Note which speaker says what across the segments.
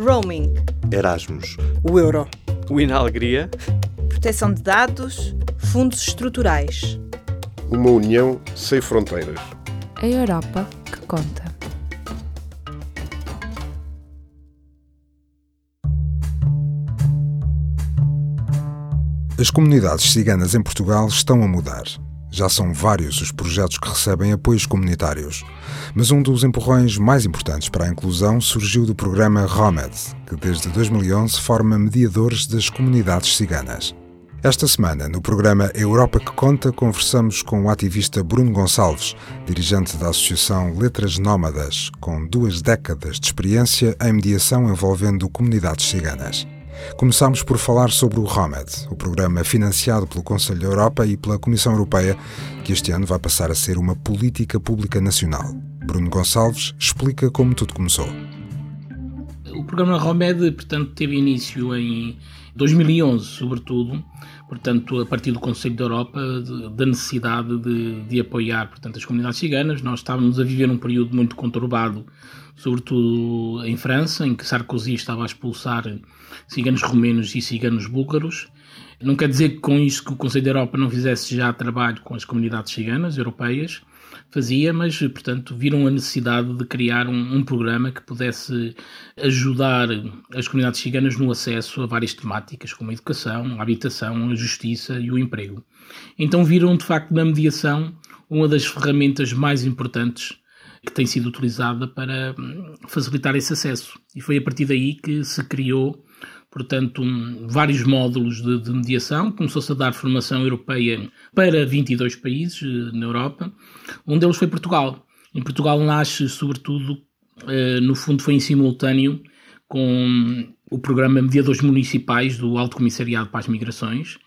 Speaker 1: Roaming.
Speaker 2: Erasmus.
Speaker 3: O euro.
Speaker 4: O Inalegria.
Speaker 1: Proteção de dados. Fundos estruturais.
Speaker 5: Uma união sem fronteiras.
Speaker 6: A Europa que conta.
Speaker 7: As comunidades ciganas em Portugal estão a mudar. Já são vários os projetos que recebem apoios comunitários. Mas um dos empurrões mais importantes para a inclusão surgiu do programa ROMED, que desde 2011 forma mediadores das comunidades ciganas. Esta semana, no programa Europa que Conta, conversamos com o ativista Bruno Gonçalves, dirigente da Associação Letras Nómadas, com duas décadas de experiência em mediação envolvendo comunidades ciganas. Começámos por falar sobre o ROMED, o programa financiado pelo Conselho da Europa e pela Comissão Europeia, que este ano vai passar a ser uma política pública nacional. Bruno Gonçalves explica como tudo começou.
Speaker 8: O programa ROMED, portanto, teve início em 2011, sobretudo, portanto, a partir do Conselho da Europa, da necessidade de, de, apoiar, portanto, as comunidades ciganas. Nós estávamos a viver um período muito conturbado, sobretudo em França, em que Sarkozy estava a expulsar ciganos romenos e ciganos búlgaros. Não quer dizer que com isso que o Conselho da Europa não fizesse já trabalho com as comunidades ciganas europeias, fazia, mas, portanto, viram a necessidade de criar um, um, programa que pudesse ajudar as comunidades ciganas no acesso a várias temáticas, como a educação, a habitação, a justiça e o emprego. Então viram, de facto, na mediação uma das ferramentas mais importantes que tem sido utilizada para hum, facilitar esse acesso. E foi a partir daí que se criou portanto, um, vários módulos de, de mediação. Começou-se a dar formação europeia para 22 países uh, na Europa. Um deles foi Portugal. Em Portugal nasce, sobretudo, uh, no fundo, foi em simultâneo com o programa Mediadores Municipais do Alto Comissariado para as Migrações,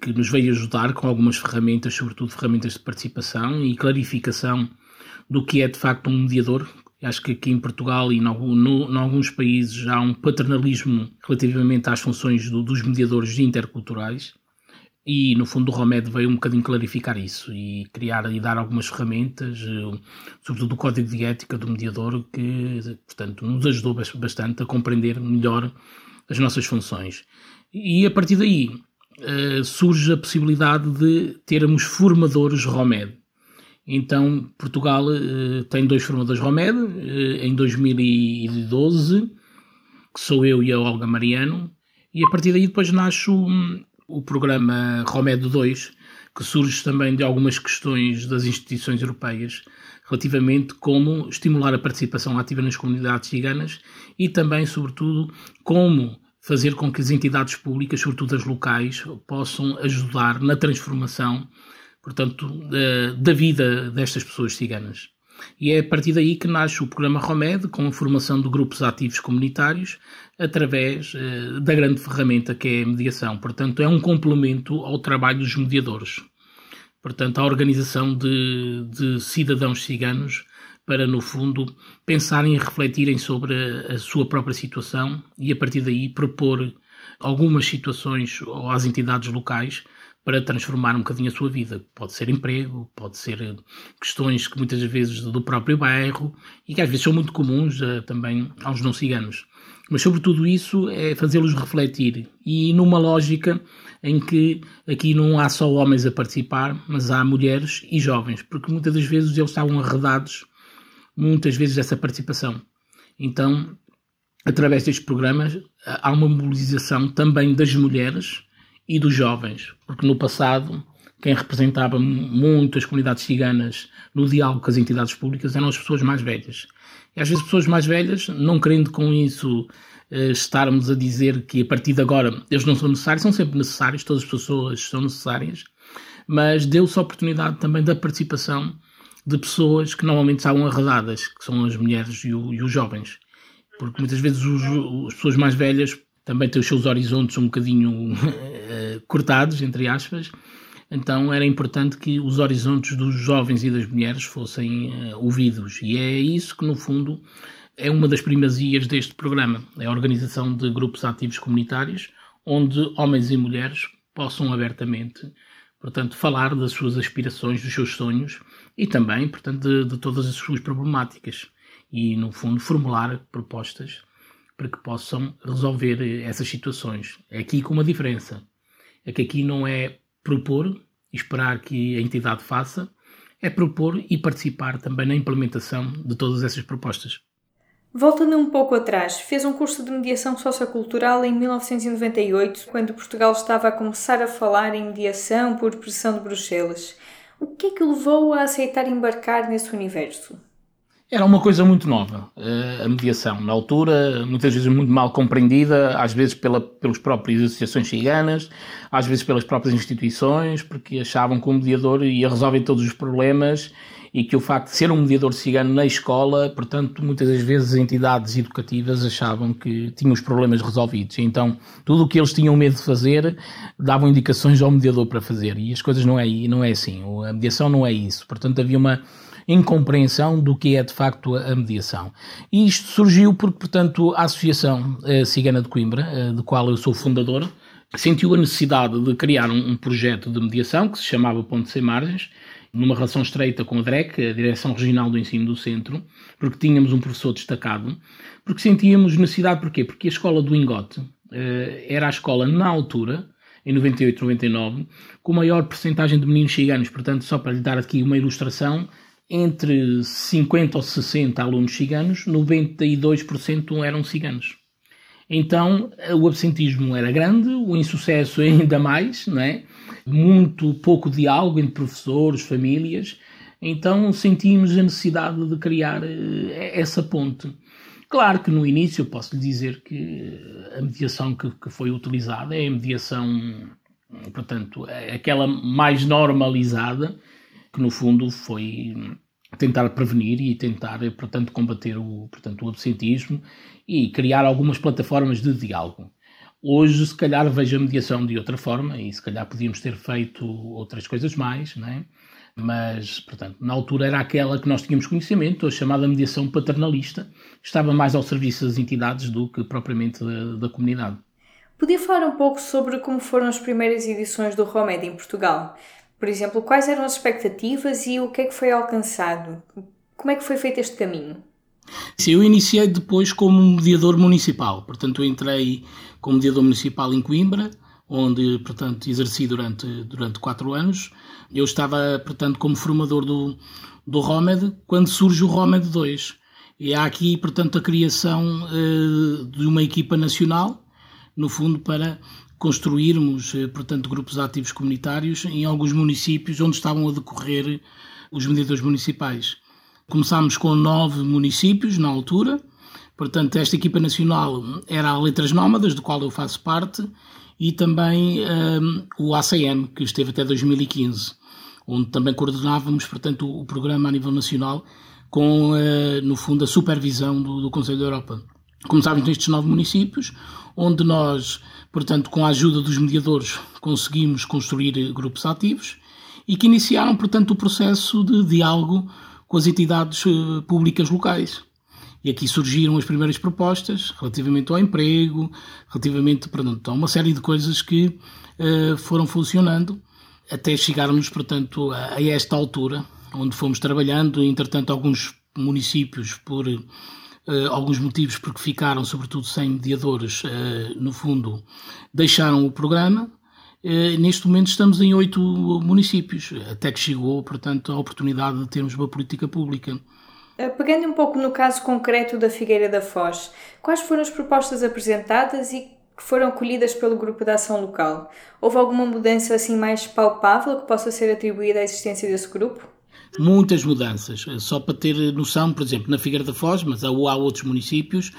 Speaker 8: que nos veio ajudar com algumas ferramentas, sobretudo ferramentas de participação e clarificação do que é de facto um mediador, Acho que aqui em Portugal e em alguns países há um paternalismo relativamente às funções do, dos mediadores interculturais e no fundo o Romed veio um bocadinho clarificar isso e criar e dar algumas ferramentas, eh, sobretudo o código de ética do mediador, que portanto nos ajudou bastante a compreender melhor as nossas funções. E a partir daí eh, surge a possibilidade de termos formadores Romed. Então, Portugal uh, tem dois formadores Romed, uh, em 2012, que sou eu e a Olga Mariano, e a partir daí depois nasce o, o programa Romed 2, que surge também de algumas questões das instituições europeias relativamente como estimular a participação ativa nas comunidades ciganas e também, sobretudo, como fazer com que as entidades públicas, sobretudo as locais, possam ajudar na transformação portanto, da, da vida destas pessoas ciganas. E é a partir daí que nasce o programa ROMED, com a formação de grupos ativos comunitários, através eh, da grande ferramenta que é a mediação. Portanto, é um complemento ao trabalho dos mediadores. Portanto, a organização de, de cidadãos ciganos para, no fundo, pensarem e refletirem sobre a, a sua própria situação e, a partir daí, propor algumas situações às entidades locais para transformar um bocadinho a sua vida. Pode ser emprego, pode ser eh, questões que muitas vezes do próprio bairro e que às vezes são muito comuns uh, também aos não ciganos. Mas sobre tudo isso é fazê-los refletir e numa lógica em que aqui não há só homens a participar, mas há mulheres e jovens, porque muitas das vezes eles estavam arredados muitas vezes dessa participação. Então, através destes programas, há uma mobilização também das mulheres e dos jovens, porque no passado quem representava muito as comunidades ciganas no diálogo com as entidades públicas eram as pessoas mais velhas. E às vezes pessoas mais velhas, não querendo com isso eh, estarmos a dizer que a partir de agora eles não são necessários, são sempre necessários, todas as pessoas são necessárias, mas deu-se a oportunidade também da participação de pessoas que normalmente estavam arrasadas, que são as mulheres e, o, e os jovens. Porque muitas vezes os, as pessoas mais velhas também tem os seus horizontes um bocadinho uh, cortados, entre aspas. Então era importante que os horizontes dos jovens e das mulheres fossem uh, ouvidos. E é isso que, no fundo, é uma das primazias deste programa. É a organização de grupos ativos comunitários, onde homens e mulheres possam abertamente, portanto, falar das suas aspirações, dos seus sonhos e também, portanto, de, de todas as suas problemáticas. E, no fundo, formular propostas para que possam resolver essas situações. É aqui com uma diferença. É que aqui não é propor e esperar que a entidade faça, é propor e participar também na implementação de todas essas propostas.
Speaker 1: Voltando um pouco atrás, fez um curso de mediação sociocultural em 1998, quando Portugal estava a começar a falar em mediação por pressão de Bruxelas. O que é que o levou a aceitar embarcar nesse universo?
Speaker 8: Era uma coisa muito nova, eh, a mediação. Na altura, muitas vezes muito mal compreendida, às vezes pela, pelas próprias associações ciganas, às vezes pelas próprias instituições, porque achavam que o mediador ia resolver todos os problemas e que o facto de ser um mediador cigano na escola, portanto, muitas das vezes entidades educativas achavam que tinham os problemas resolvidos. Então, tudo o que eles tinham medo de fazer, davam indicações ao mediador para fazer. E as coisas não é, não é assim. A mediação não é isso. Portanto, havia uma incompreensão do que é de facto a mediação. E isto surgiu porque, portanto, a Associação eh, Cigana de Coimbra, eh, de qual eu sou fundador, sentiu a necessidade de criar um, projeto de mediação que se chamava Ponte Sem Margens, numa relação estreita com a DREC, a Direção Regional do Ensino do Centro, porque tínhamos um professor destacado, porque sentíamos necessidade, porquê? Porque a escola do Ingote eh, era a escola, na altura, em 98, 99, com maior percentagem de meninos ciganos. Portanto, só para lhe dar aqui uma ilustração, entre 50 ou 60 alunos ciganos, 92% eram ciganos. Então, o absentismo era grande, o insucesso ainda mais, não é? Muito pouco diálogo entre professores, famílias. Então, sentimos a necessidade de criar eh, essa ponte. Claro que no início posso lhe dizer que a mediação que, que foi utilizada é a mediação, portanto, é aquela mais normalizada, que no fundo foi tentar prevenir e tentar, portanto, combater o, portanto, o absentismo e criar algumas plataformas de diálogo. Hoje, se calhar, vejo a mediação de outra forma e se calhar podíamos ter feito outras coisas mais, né? mas, portanto, na altura era aquela que nós tínhamos conhecimento, a chamada mediação paternalista, estava mais ao serviço das entidades do que propriamente da, da comunidade.
Speaker 1: Podia falar um pouco sobre como foram as primeiras edições do ROMED em Portugal? Por exemplo, quais eram as expectativas e o que é que foi alcançado? Como é que foi feito este caminho?
Speaker 8: Sim, eu iniciei depois como mediador municipal, portanto entrei como mediador municipal em Coimbra, onde, portanto, exerci durante, durante quatro anos. Eu estava, portanto, como formador do, do ROMED, quando surge o ROMED 2. E há aqui, portanto, a criação uh, de uma equipa nacional, no fundo, para construirmos, eh, portanto, grupos ativos comunitários em alguns municípios onde estavam a decorrer os mediadores municipais. Começámos com nove municípios na altura, portanto, esta equipa nacional era a Letras Nómadas, do qual eu faço parte, e também um, eh, o ACM, que esteve até 2015, onde também coordenávamos, portanto, o programa a nível nacional, com, uh, no fundo, a supervisão do, do Conselho da Europa. Começámos nestes nove municípios, onde nós, portanto, com a ajuda dos mediadores, conseguimos construir grupos ativos e que iniciaram, portanto, o processo de diálogo com as entidades eh, públicas locais. E aqui surgiram as primeiras propostas relativamente ao emprego, relativamente portanto, a uma série de coisas que uh, foram funcionando até chegarmos, portanto, a, a, esta altura, onde fomos trabalhando, entretanto, alguns municípios por alguns motivos porque ficaram, sobretudo, sem mediadores, uh, no fundo, deixaram o programa. Uh, neste momento estamos em oito municípios, até que chegou, portanto, a oportunidade de termos uma política pública.
Speaker 1: Pegando um pouco no caso concreto da Figueira da Foz, quais foram as propostas apresentadas e que foram colhidas pelo Grupo de Ação Local? Houve alguma mudança assim mais palpável que possa ser atribuída à existência desse grupo?
Speaker 8: Muitas mudanças. Só para ter noção, por exemplo, na Figueira da Foz, mas há, há outros municípios,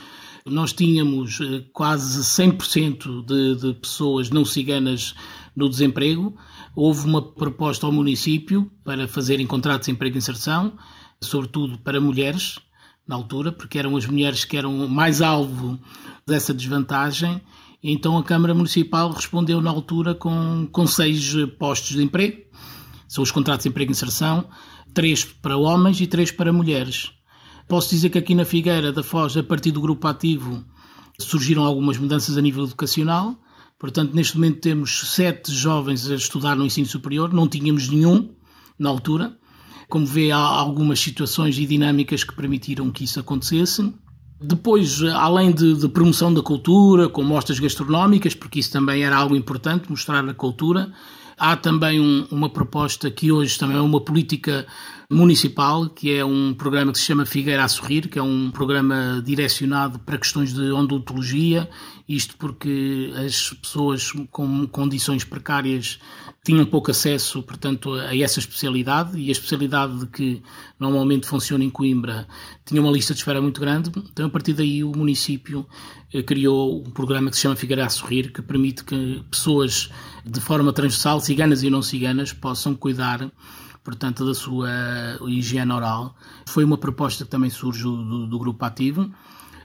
Speaker 8: nós tínhamos eh, quase 100% de, de pessoas não ciganas no desemprego. Houve uma proposta ao município para fazerem contratos de emprego e inserção, sobretudo para mulheres, na altura, porque eram as mulheres que eram mais alvo dessa desvantagem. Então a Câmara Municipal respondeu na altura com, com seis postos de emprego, são os contratos de emprego e inserção, três para homens e três para mulheres. Posso dizer que aqui na Figueira da Foz, a partir do grupo ativo, surgiram algumas mudanças a nível educacional. Portanto, neste momento temos sete jovens a estudar no ensino superior, não tínhamos nenhum na altura. Como vê, há algumas situações e dinâmicas que permitiram que isso acontecesse. Depois, além de, de, promoção da cultura, com mostras gastronómicas, porque isso também era algo importante, mostrar a cultura, há também um, uma proposta que hoje também é uma política municipal, que é um programa que se chama Figueira a Sorrir, que é um programa direcionado para questões de odontologia, isto porque as pessoas com condições precárias tinham pouco acesso, portanto, a essa especialidade e a especialidade que normalmente funciona em Coimbra tinha uma lista de espera muito grande. Então, a partir daí, o município eh, criou um programa que se chama Figueira a Sorrir, que permite que pessoas de forma transversal, ciganas e não ciganas, possam cuidar portanto, da sua higiene oral. Foi uma proposta que também surge do, do grupo ativo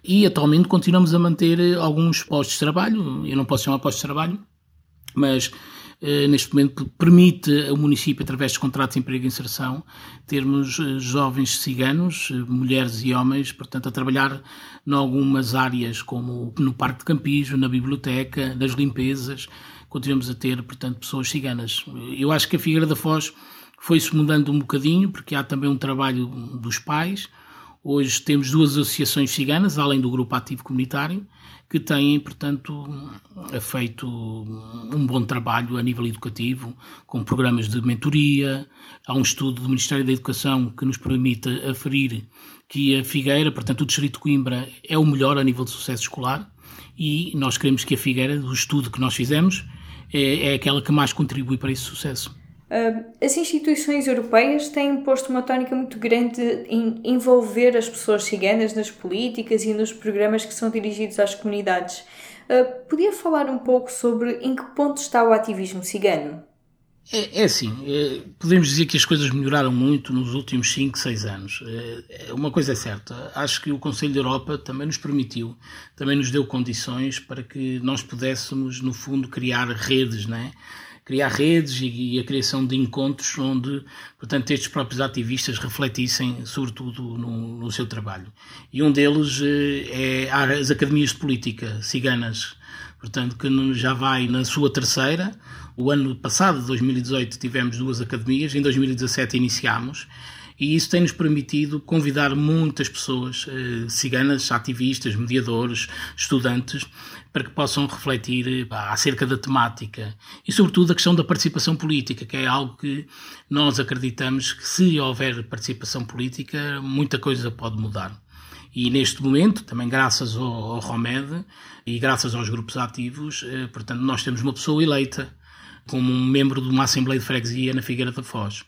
Speaker 8: e atualmente continuamos a manter alguns postos de trabalho. Eu não posso chamar postos de trabalho, mas eh, neste momento permite ao município, através de contratos de emprego e inserção, termos eh, jovens ciganos, eh, mulheres e homens, portanto, a trabalhar em algumas áreas, como no parque de campismo, na biblioteca, nas limpezas, continuamos a ter, portanto, pessoas ciganas. Eu acho que a Figueira da Foz foi-se mudando um bocadinho, porque há também um trabalho dos pais, Hoje temos duas associações ciganas, além do grupo ativo comunitário, que têm, portanto, feito um bom trabalho a nível educativo, com programas de mentoria. Há um estudo do Ministério da Educação que nos permite aferir que a Figueira, portanto, o Distrito de Coimbra, é o melhor a nível de sucesso escolar e nós queremos que a Figueira, do estudo que nós fizemos, é, é aquela que mais contribui para esse sucesso.
Speaker 1: As instituições europeias têm posto uma tónica muito grande em envolver as pessoas ciganas nas políticas e nos programas que são dirigidos às comunidades. Podia falar um pouco sobre em que ponto está o ativismo cigano?
Speaker 8: É, é assim, é, podemos dizer que as coisas melhoraram muito nos últimos 5, 6 anos. É, uma coisa é certa, acho que o Conselho da Europa também nos permitiu, também nos deu condições para que nós pudéssemos, no fundo, criar redes, não é? Criar redes e, a criação de encontros onde, portanto, estes próprios ativistas refletissem, sobretudo, no, no seu trabalho. E um deles eh, é as academias de política ciganas, portanto, que já vai na sua terceira. O ano passado, 2018, tivemos duas academias, em 2017 iniciámos e isso tem-nos permitido convidar muitas pessoas, eh, ciganas, ativistas, mediadores, estudantes, para que possam refletir pá, acerca da temática e, sobretudo, a questão da participação política, que é algo que nós acreditamos que, se houver participação política, muita coisa pode mudar. E neste momento, também graças ao, ao ROMED e graças aos grupos ativos, eh, portanto, nós temos uma pessoa eleita como um membro de uma Assembleia de Freguesia na Figueira da Foz.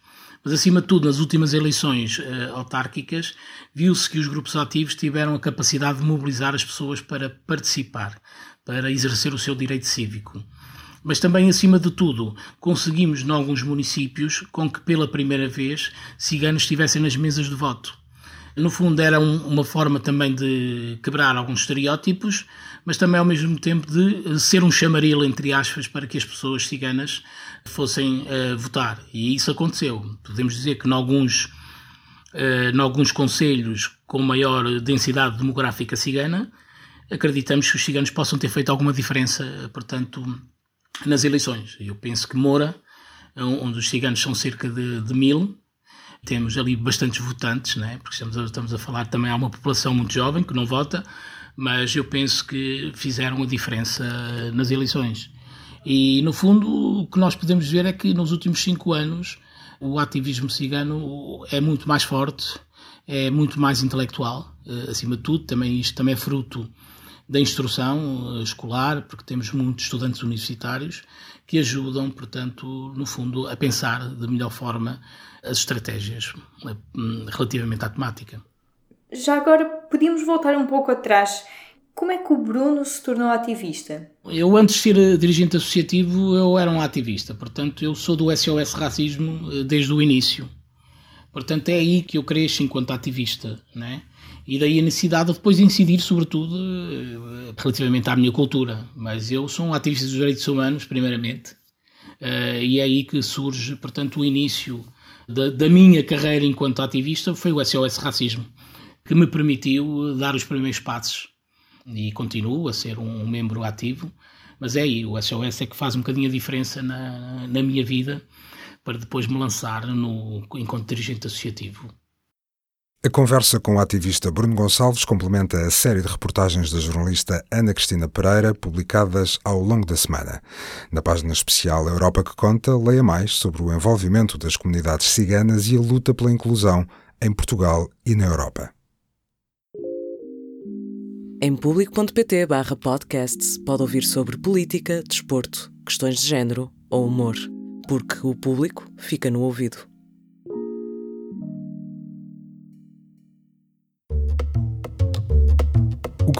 Speaker 8: Mas, acima de tudo, nas últimas eleições uh, autárquicas, viu-se que os grupos ativos tiveram a capacidade de mobilizar as pessoas para participar, para exercer o seu direito cívico. Mas também, acima de tudo, conseguimos, em alguns municípios, com que pela primeira vez ciganos estivessem nas mesas de voto. No fundo, era um, uma forma também de quebrar alguns estereótipos, mas também ao mesmo tempo de ser um chamaril, entre aspas, para que as pessoas ciganas fossem uh, votar. E isso aconteceu. Podemos dizer que, em alguns, uh, em alguns conselhos com maior densidade demográfica cigana, acreditamos que os ciganos possam ter feito alguma diferença, portanto, nas eleições. Eu penso que Moura, onde os ciganos são cerca de, de mil, temos ali bastantes votantes, né? porque estamos a, estamos a falar também há uma população muito jovem que não vota, mas eu penso que fizeram a diferença nas eleições. E, no fundo, o que nós podemos ver é que nos últimos cinco anos o ativismo cigano é muito mais forte, é muito mais intelectual, eh, acima de tudo. Também isto também é fruto da instrução eh, escolar, porque temos muitos estudantes universitários que ajudam, portanto, no fundo, a pensar de melhor forma as estratégias eh, relativamente à temática.
Speaker 1: Já agora podíamos voltar um pouco atrás. Como é que o Bruno se tornou ativista?
Speaker 8: Eu, antes de ser eh, dirigente associativo, eu era um ativista. Portanto, eu sou do SOS Racismo desde o início. Portanto, é aí que eu cresço enquanto ativista, né? E daí a necessidade de depois incidir, sobretudo, eh, relativamente à minha cultura. Mas eu sou um ativista dos direitos humanos, primeiramente, eh, e é aí que surge, portanto, o início da, da minha carreira enquanto ativista foi o SOS Racismo, que me permitiu dar os primeiros passos. E continuo a ser um membro ativo, mas é aí, o SOS é que faz um bocadinho a diferença na, na minha vida para depois me lançar no, enquanto dirigente associativo.
Speaker 7: A conversa com o ativista Bruno Gonçalves complementa a série de reportagens da jornalista Ana Cristina Pereira, publicadas ao longo da semana. Na página especial Europa que Conta, leia mais sobre o envolvimento das comunidades ciganas e a luta pela inclusão em Portugal e na Europa.
Speaker 2: Em público.pt podcasts pode ouvir sobre política, desporto, questões de género ou humor, porque o público fica no ouvido.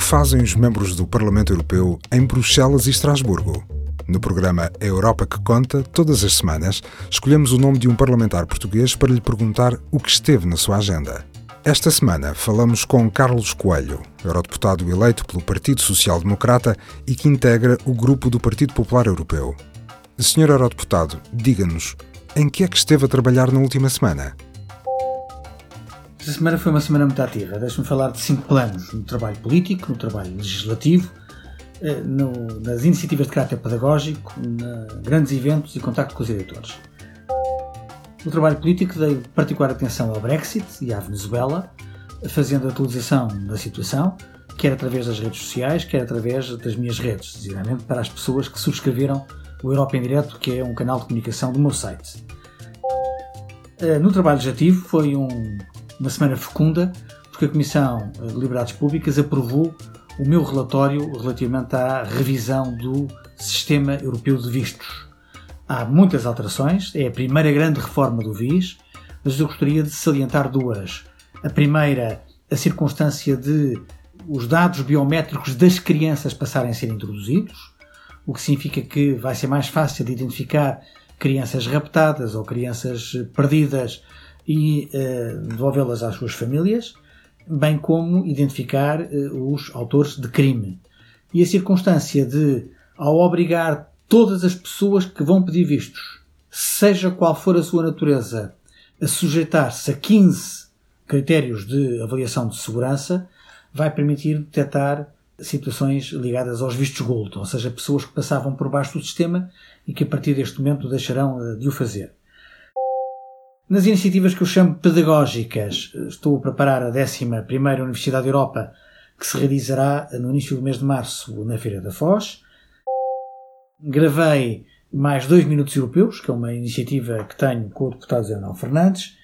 Speaker 7: Fazem os membros do Parlamento Europeu em Bruxelas e Estrasburgo? No programa Europa que Conta, todas as semanas, escolhemos o nome de um parlamentar português para lhe perguntar o que esteve na sua agenda. Esta semana falamos com Carlos Coelho, eurodeputado eleito pelo Partido Social Democrata e que integra o grupo do Partido Popular Europeu. Senhor eurodeputado, diga-nos, em que é que esteve a trabalhar na última semana?
Speaker 3: Esta semana foi uma semana muito ativa. Deixe-me falar de cinco planos no trabalho político, no trabalho legislativo, eh, no, nas iniciativas de caráter pedagógico, na grandes eventos e contacto com os eleitores. No trabalho político dei particular atenção ao Brexit e à Venezuela, fazendo a atualização da situação, quer através das redes sociais, quer através das minhas redes, designadamente para as pessoas que subscreveram o Europa em Direto, que é um canal de comunicação do meu site. Eh, no trabalho legislativo foi um, uma semana fecunda, porque a Comissão de Liberdades Públicas aprovou o meu relatório relativamente à revisão do Sistema Europeu de Vistos. Há muitas alterações, é a primeira grande reforma do VIS, mas eu gostaria de salientar duas. A primeira, a circunstância de os dados biométricos das crianças passarem a ser introduzidos, o que significa que vai ser mais fácil de identificar crianças raptadas ou crianças perdidas e uh, devolvê-las às suas famílias, bem como identificar uh, os autores de crime. E a circunstância de, ao obrigar todas as pessoas que vão pedir vistos, seja qual for a sua natureza, a sujeitar-se a 15 critérios de avaliação de segurança, vai permitir detectar situações ligadas aos vistos gold, ou seja, pessoas que passavam por baixo do sistema e que a partir deste momento deixarão eh, de o fazer. Nas iniciativas que eu chamo pedagógicas, estou a preparar a 11 Universidade da Europa, que se realizará no início do mês de março na Feira da Foz. Gravei mais dois minutos europeus, que é uma iniciativa que tenho com o deputado Zé Manuel Fernandes,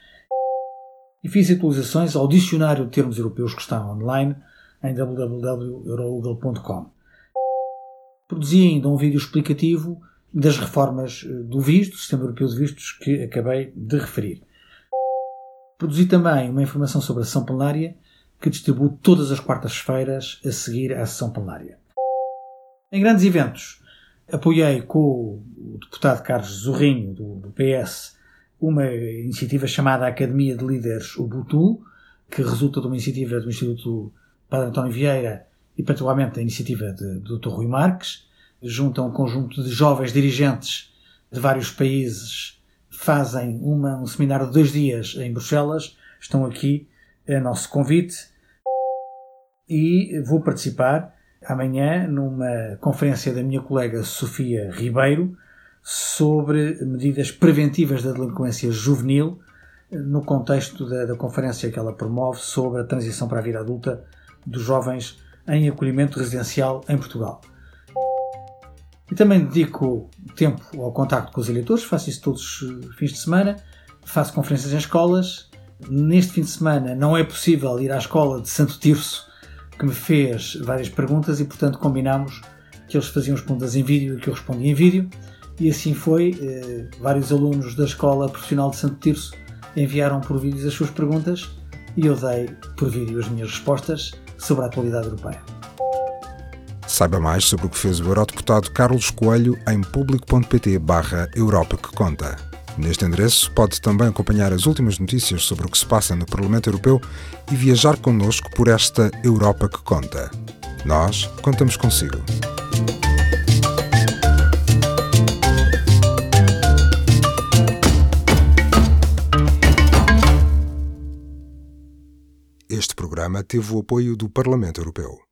Speaker 3: e fiz atualizações ao dicionário de termos europeus que está online em www.eurogoogle.com. Produzi ainda um vídeo explicativo das reformas do visto, do Sistema Europeu de Vistos, que acabei de referir. Produzi também uma informação sobre a sessão plenária que distribuo todas as quartas-feiras a seguir à sessão plenária. Em grandes eventos, apoiei com o deputado Carlos Zorrinho, do, do PS, uma iniciativa chamada Academia de Líderes Ubuntu, que resulta de uma iniciativa do Instituto Padre António Vieira e particularmente da iniciativa de, do Dr. Rui Marques, junta um conjunto de jovens dirigentes de vários países, fazem uma, um seminário de dois dias em Bruxelas, estão aqui a nosso convite e vou participar amanhã numa conferência da minha colega Sofia Ribeiro sobre medidas preventivas da delinquência juvenil no contexto da, da, conferência que ela promove sobre a transição para a vida adulta dos jovens em acolhimento residencial em Portugal. E também dedico tempo ao contacto com os eleitores, faço isso todos os fins de semana, faço conferências em escolas. Neste fim de semana não é possível ir à escola de Santo Tirso que me fez várias perguntas e, portanto, combinámos que eles faziam as perguntas em vídeo e que eu respondia em vídeo. E assim foi. Eh, vários alunos da Escola Profissional de Santo Tirso enviaram por vídeo as suas perguntas e eu dei por vídeo as minhas respostas sobre a atualidade europeia.
Speaker 7: Saiba mais sobre o que fez o eurodeputado Carlos Coelho em público.pt barra Europa que Conta. Neste endereço pode também acompanhar as últimas notícias sobre o que se passa no Parlamento Europeu e viajar connosco por esta Europa que conta. Nós contamos consigo. Este programa teve o apoio do Parlamento Europeu.